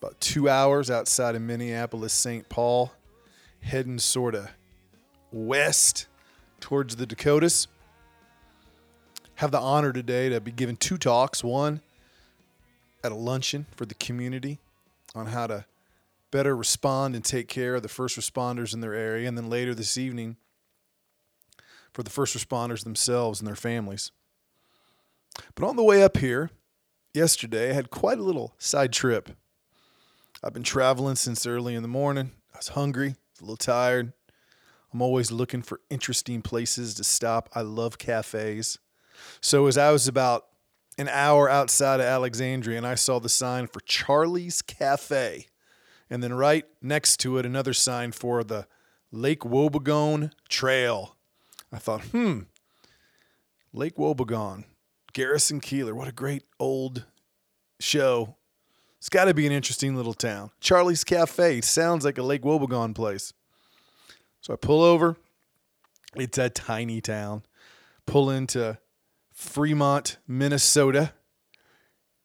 About two hours outside of Minneapolis, St. Paul, heading sort of west towards the Dakotas. Have the honor today to be giving two talks. One at a luncheon for the community on how to better respond and take care of the first responders in their area. And then later this evening, for the first responders themselves and their families. But on the way up here yesterday, I had quite a little side trip. I've been traveling since early in the morning. I was hungry, a little tired. I'm always looking for interesting places to stop. I love cafes. So as I was about an hour outside of Alexandria and I saw the sign for Charlie's Cafe, and then right next to it another sign for the Lake Wobegon Trail. I thought, hmm, Lake Wobegon, Garrison Keillor, what a great old show. It's got to be an interesting little town. Charlie's Cafe sounds like a Lake Wobegon place. So I pull over. It's a tiny town. Pull into Freeport, Minnesota.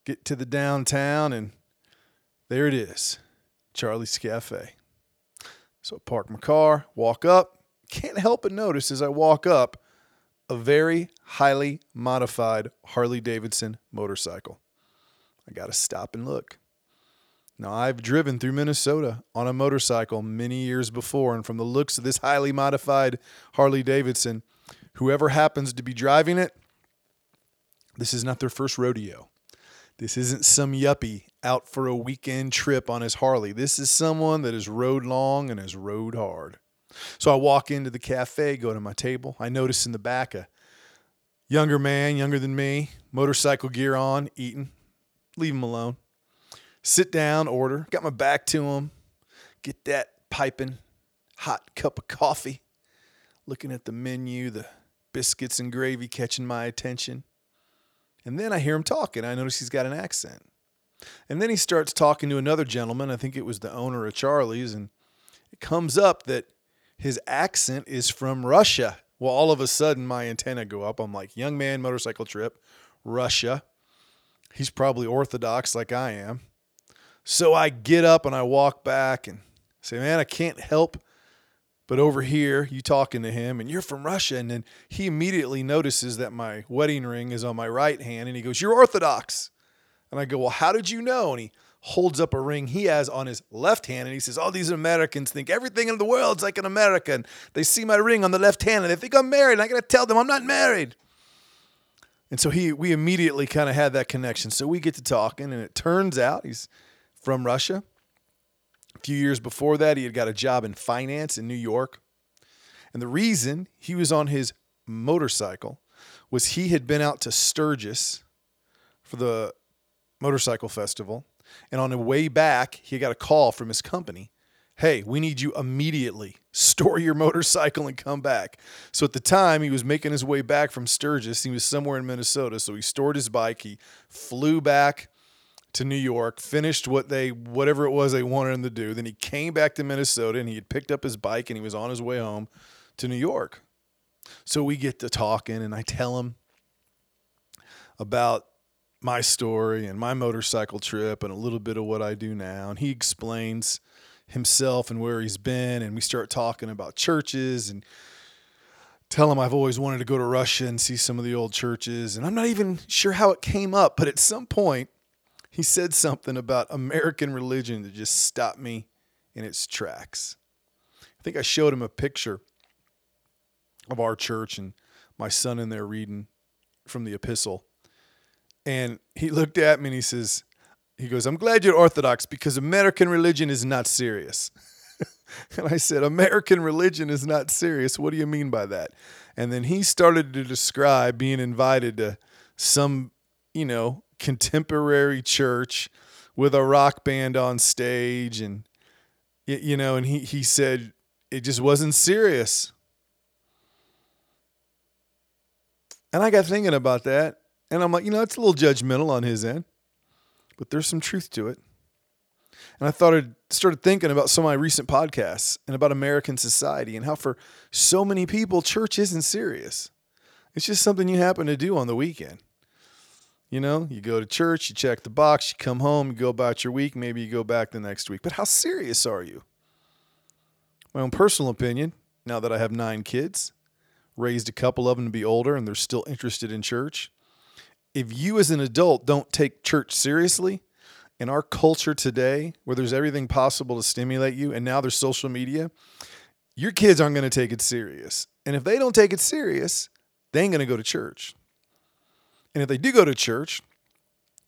Get to the downtown, and there it is Charlie's Cafe. So I park my car, walk up. Can't help but notice as I walk up a very highly modified Harley Davidson motorcycle. I got to stop and look. Now, I've driven through Minnesota on a motorcycle many years before, and from the looks of this highly modified Harley Davidson, whoever happens to be driving it, this is not their first rodeo. This isn't some yuppie out for a weekend trip on his Harley. This is someone that has rode long and has rode hard. So I walk into the cafe, go to my table. I notice in the back a younger man, younger than me, motorcycle gear on, eating. Leave him alone. Sit down, order. Got my back to him. Get that piping hot cup of coffee. Looking at the menu, the biscuits and gravy catching my attention. And then I hear him talking. I notice he's got an accent. And then he starts talking to another gentleman. I think it was the owner of Charlie's. And it comes up that his accent is from Russia. Well, all of a sudden, my antenna go up. I'm like, young man, motorcycle trip, Russia. He's probably Orthodox like I am. So I get up and I walk back and say, man, I can't help but over here, you talking to him and you're from Russia. And then he immediately notices that my wedding ring is on my right hand and he goes, You're Orthodox. And I go, Well, how did you know? And he holds up a ring he has on his left hand and he says, All these Americans think everything in the world's like an American. They see my ring on the left hand and they think I'm married. And I got to tell them I'm not married. And so he, we immediately kind of had that connection. So we get to talking, and it turns out he's from Russia. A few years before that, he had got a job in finance in New York. And the reason he was on his motorcycle was he had been out to Sturgis for the motorcycle festival and on the way back, he got a call from his company. Hey, we need you immediately. Store your motorcycle and come back. So at the time, he was making his way back from Sturgis. He was somewhere in Minnesota. So he stored his bike. He flew back to New York, finished what they whatever it was they wanted him to do. Then he came back to Minnesota and he had picked up his bike and he was on his way home to New York. So we get to talking and I tell him about my story and my motorcycle trip and a little bit of what I do now. And he explains himself and where he's been. And we start talking about churches and tell him I've always wanted to go to Russia and see some of the old churches. And I'm not even sure how it came up, but at some point, he said something about American religion that just stopped me in its tracks. I think I showed him a picture of our church and my son in there reading from the epistle. And he looked at me and he says, he goes, I'm glad you're Orthodox because American religion is not serious. and I said, American religion is not serious. What do you mean by that? And then he started to describe being invited to some, you know, contemporary church with a rock band on stage and you know and he he said it just wasn't serious. And i got thinking about that and i'm like you know it's a little judgmental on his end but there's some truth to it. And i thought I'd started thinking about some of my recent podcasts and about american society and how for so many people church isn't serious. It's just something you happen to do on the weekend you know, you go to church, you check the box, you come home, you go about your week, maybe you go back the next week. But how serious are you? My own personal opinion, now that I have nine kids, raised a couple of them to be older and they're still interested in church. If you as an adult don't take church seriously, in our culture today, where there's everything possible to stimulate you, and now there's social media, your kids aren't going to take it serious. And if they don't take it serious, they ain't going to go to church. And if they do go to church,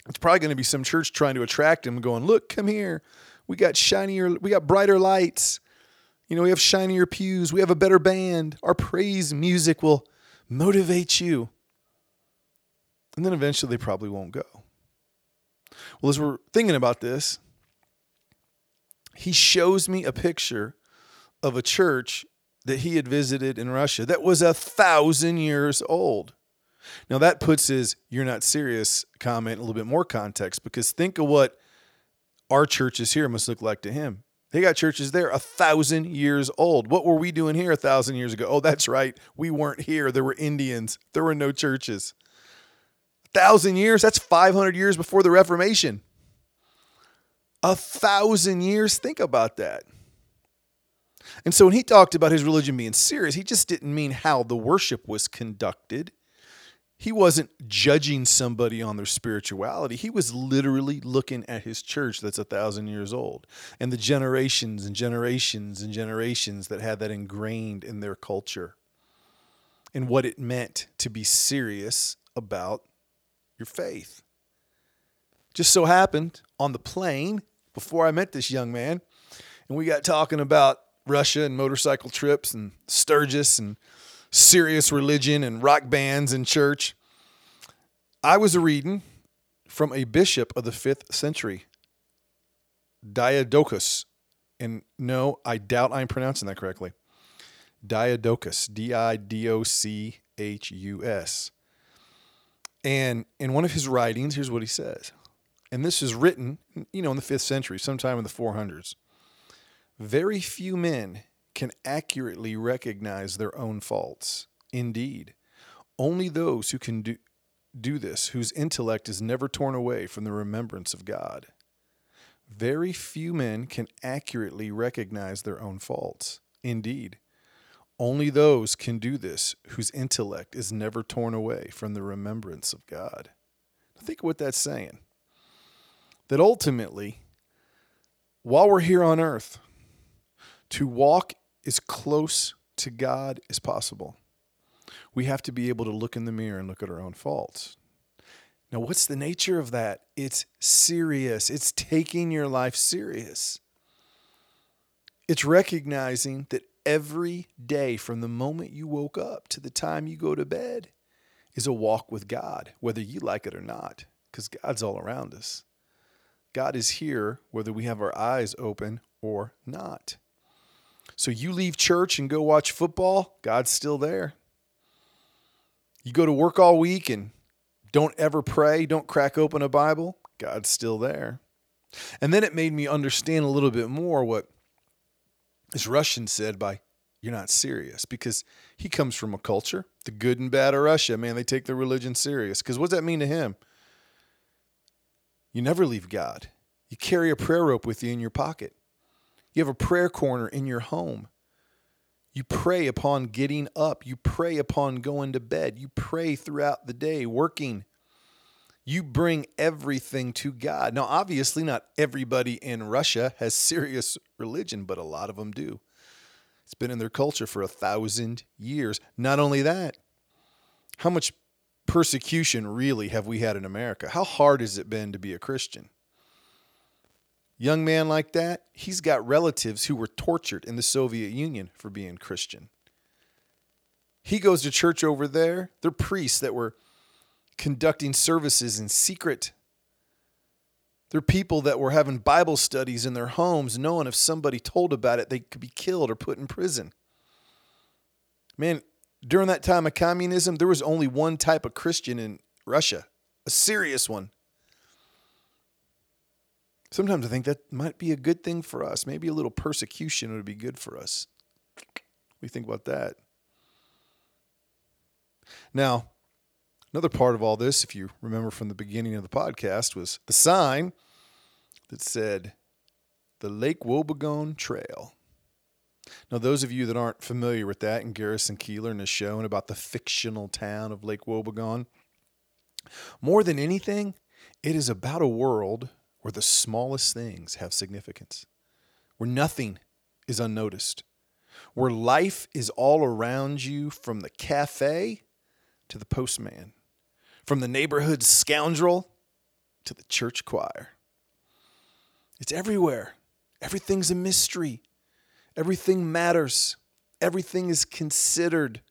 it's probably going to be some church trying to attract them, going, "Look, come here. We got shinier, we got brighter lights. You know, we have shinier pews. We have a better band. Our praise music will motivate you." And then eventually they probably won't go. Well, as we're thinking about this, he shows me a picture of a church that he had visited in Russia that was a thousand years old. Now, that puts his you're not serious comment a little bit more context because think of what our churches here must look like to him. They got churches there a thousand years old. What were we doing here a thousand years ago? Oh, that's right. We weren't here. There were Indians, there were no churches. A thousand years? That's 500 years before the Reformation. A thousand years? Think about that. And so when he talked about his religion being serious, he just didn't mean how the worship was conducted he wasn't judging somebody on their spirituality. He was literally looking at his church that's a thousand years old and the generations and generations and generations that had that ingrained in their culture and what it meant to be serious about your faith. Just so happened on the plane before I met this young man, and we got talking about Russia and motorcycle trips and Sturgis and serious religion and rock bands and church. I was reading from a bishop of the fifth century, Diadochus. And no, I doubt I'm pronouncing that correctly. Diadochus, D I D O C H U S. And in one of his writings, here's what he says. And this is written, you know, in the fifth century, sometime in the 400s. Very few men can accurately recognize their own faults. Indeed, only those who can do, do this, whose intellect is never torn away from the remembrance of God. Very few men can accurately recognize their own faults. Indeed, only those can do this whose intellect is never torn away from the remembrance of God. Think what that's saying. That ultimately, while we're here on earth, to walk as close to God as possible. We have to be able to look in the mirror and look at our own faults. Now, what's the nature of that? It's serious, it's taking your life serious. It's recognizing that every day from the moment you woke up to the time you go to bed is a walk with God, whether you like it or not, because God's all around us. God is here whether we have our eyes open or not. So you leave church and go watch football, God's still there. You go to work all week and don't ever pray, don't crack open a Bible, God's still there. And then it made me understand a little bit more what this Russian said by you're not serious because he comes from a culture, the good and bad of Russia, man, they take their religion serious. Because what does that mean to him? You never leave God. You carry a prayer rope with you in your pocket. You have a prayer corner in your home. You pray upon getting up. You pray upon going to bed. You pray throughout the day, working. You bring everything to God. Now, obviously, not everybody in Russia has serious religion, but a lot of them do. It's been in their culture for a thousand years. Not only that, how much persecution really have we had in America? How hard has it been to be a Christian? Young man like that, he's got relatives who were tortured in the Soviet Union for being Christian. He goes to church over there. They're priests that were conducting services in secret. There are people that were having Bible studies in their homes, knowing if somebody told about it, they could be killed or put in prison. Man, during that time of communism, there was only one type of Christian in Russia, a serious one. Sometimes I think that might be a good thing for us. Maybe a little persecution would be good for us. We think about that. Now, another part of all this, if you remember from the beginning of the podcast, was the sign that said the Lake Wobegon Trail. Now, those of you that aren't familiar with that, and Garrison Keillor has shown about the fictional town of Lake Wobegon, more than anything, it is about a world where the smallest things have significance, where nothing is unnoticed, where life is all around you from the cafe to the postman, from the neighborhood scoundrel to the church choir. It's everywhere. Everything's a mystery. Everything matters. Everything is considered.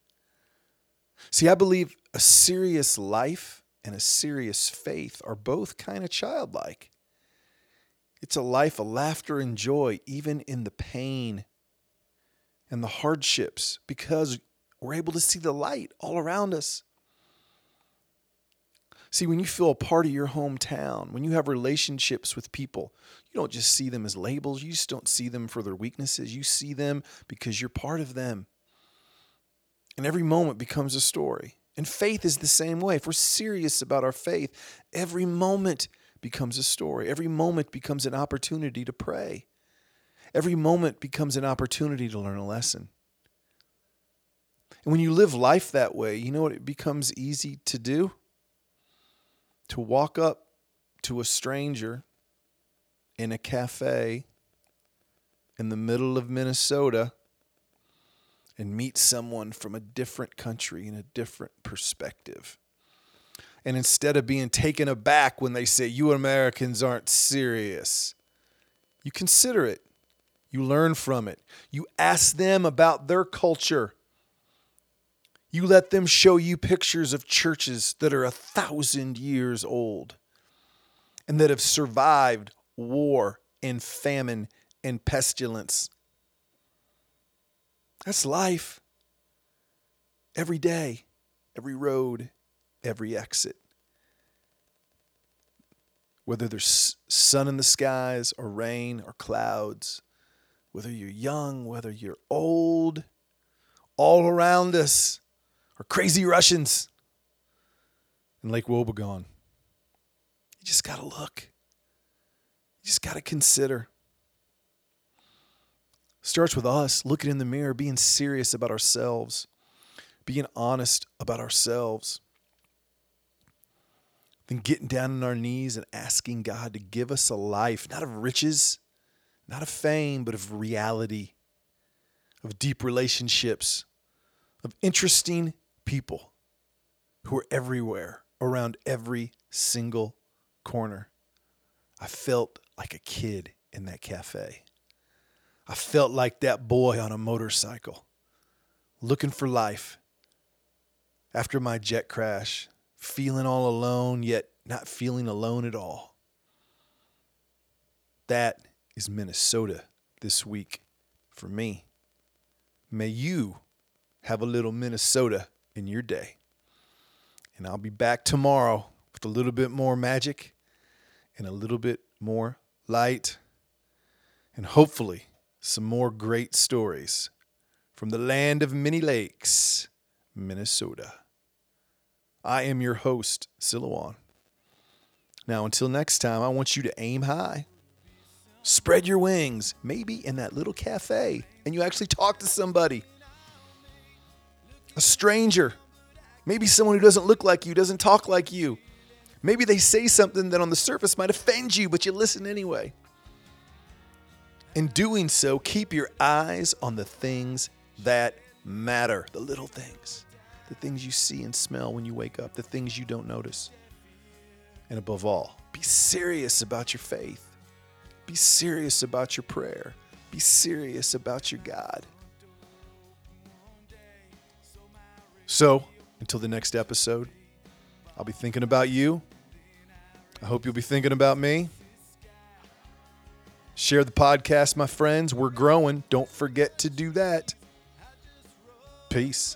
See, I believe a serious life and a serious faith are both kind of childlike. It's a life of laughter and joy, even in the pain and the hardships, because we're able to see the light all around us. See, when you feel a part of your hometown, when you have relationships with people, you don't just see them as labels. You just don't see them for their weaknesses. You see them because you're part of them. And every moment becomes a story. And faith is the same way. If we're serious about our faith, every moment becomes a story. Every moment becomes an opportunity to pray. Every moment becomes an opportunity to learn a lesson. And when you live life that way, you know what it becomes easy to do? To walk up to a stranger in a cafe in the middle of Minnesota and meet someone from a different country in a different perspective. And instead of being taken aback when they say, You Americans aren't serious, you consider it. You learn from it. You ask them about their culture. You let them show you pictures of churches that are a thousand years old and that have survived war and famine and pestilence. That's life. Every day, every road, every exit. Whether there's sun in the skies or rain or clouds, whether you're young, whether you're old, all around us are crazy Russians in Lake Wobegon. You just got to look. You just got to consider. Starts with us looking in the mirror, being serious about ourselves, being honest about ourselves then getting down on our knees and asking God to give us a life, not of riches, not of fame, but of reality, of deep relationships, of interesting people who are everywhere, around every single corner. I felt like a kid in that cafe. I felt like that boy on a motorcycle looking for life after my jet crash feeling all alone, yet not feeling alone at all. That is Minnesota this week for me. May you have a little Minnesota in your day. And I'll be back tomorrow with a little bit more magic and a little bit more light and hopefully some more great stories from the land of many lakes, Minnesota. I am your host, Silouan. Now, until next time, I want you to aim high. Spread your wings, maybe in that little cafe, and you actually talk to somebody. A stranger, maybe someone who doesn't look like you, doesn't talk like you. Maybe they say something that on the surface might offend you, but you listen anyway. In doing so, keep your eyes on the things that matter, the little things the things you see and smell when you wake up, the things you don't notice. And above all, be serious about your faith. Be serious about your prayer. Be serious about your God. So, until the next episode, I'll be thinking about you. I hope you'll be thinking about me. Share the podcast, my friends. We're growing. Don't forget to do that. Peace.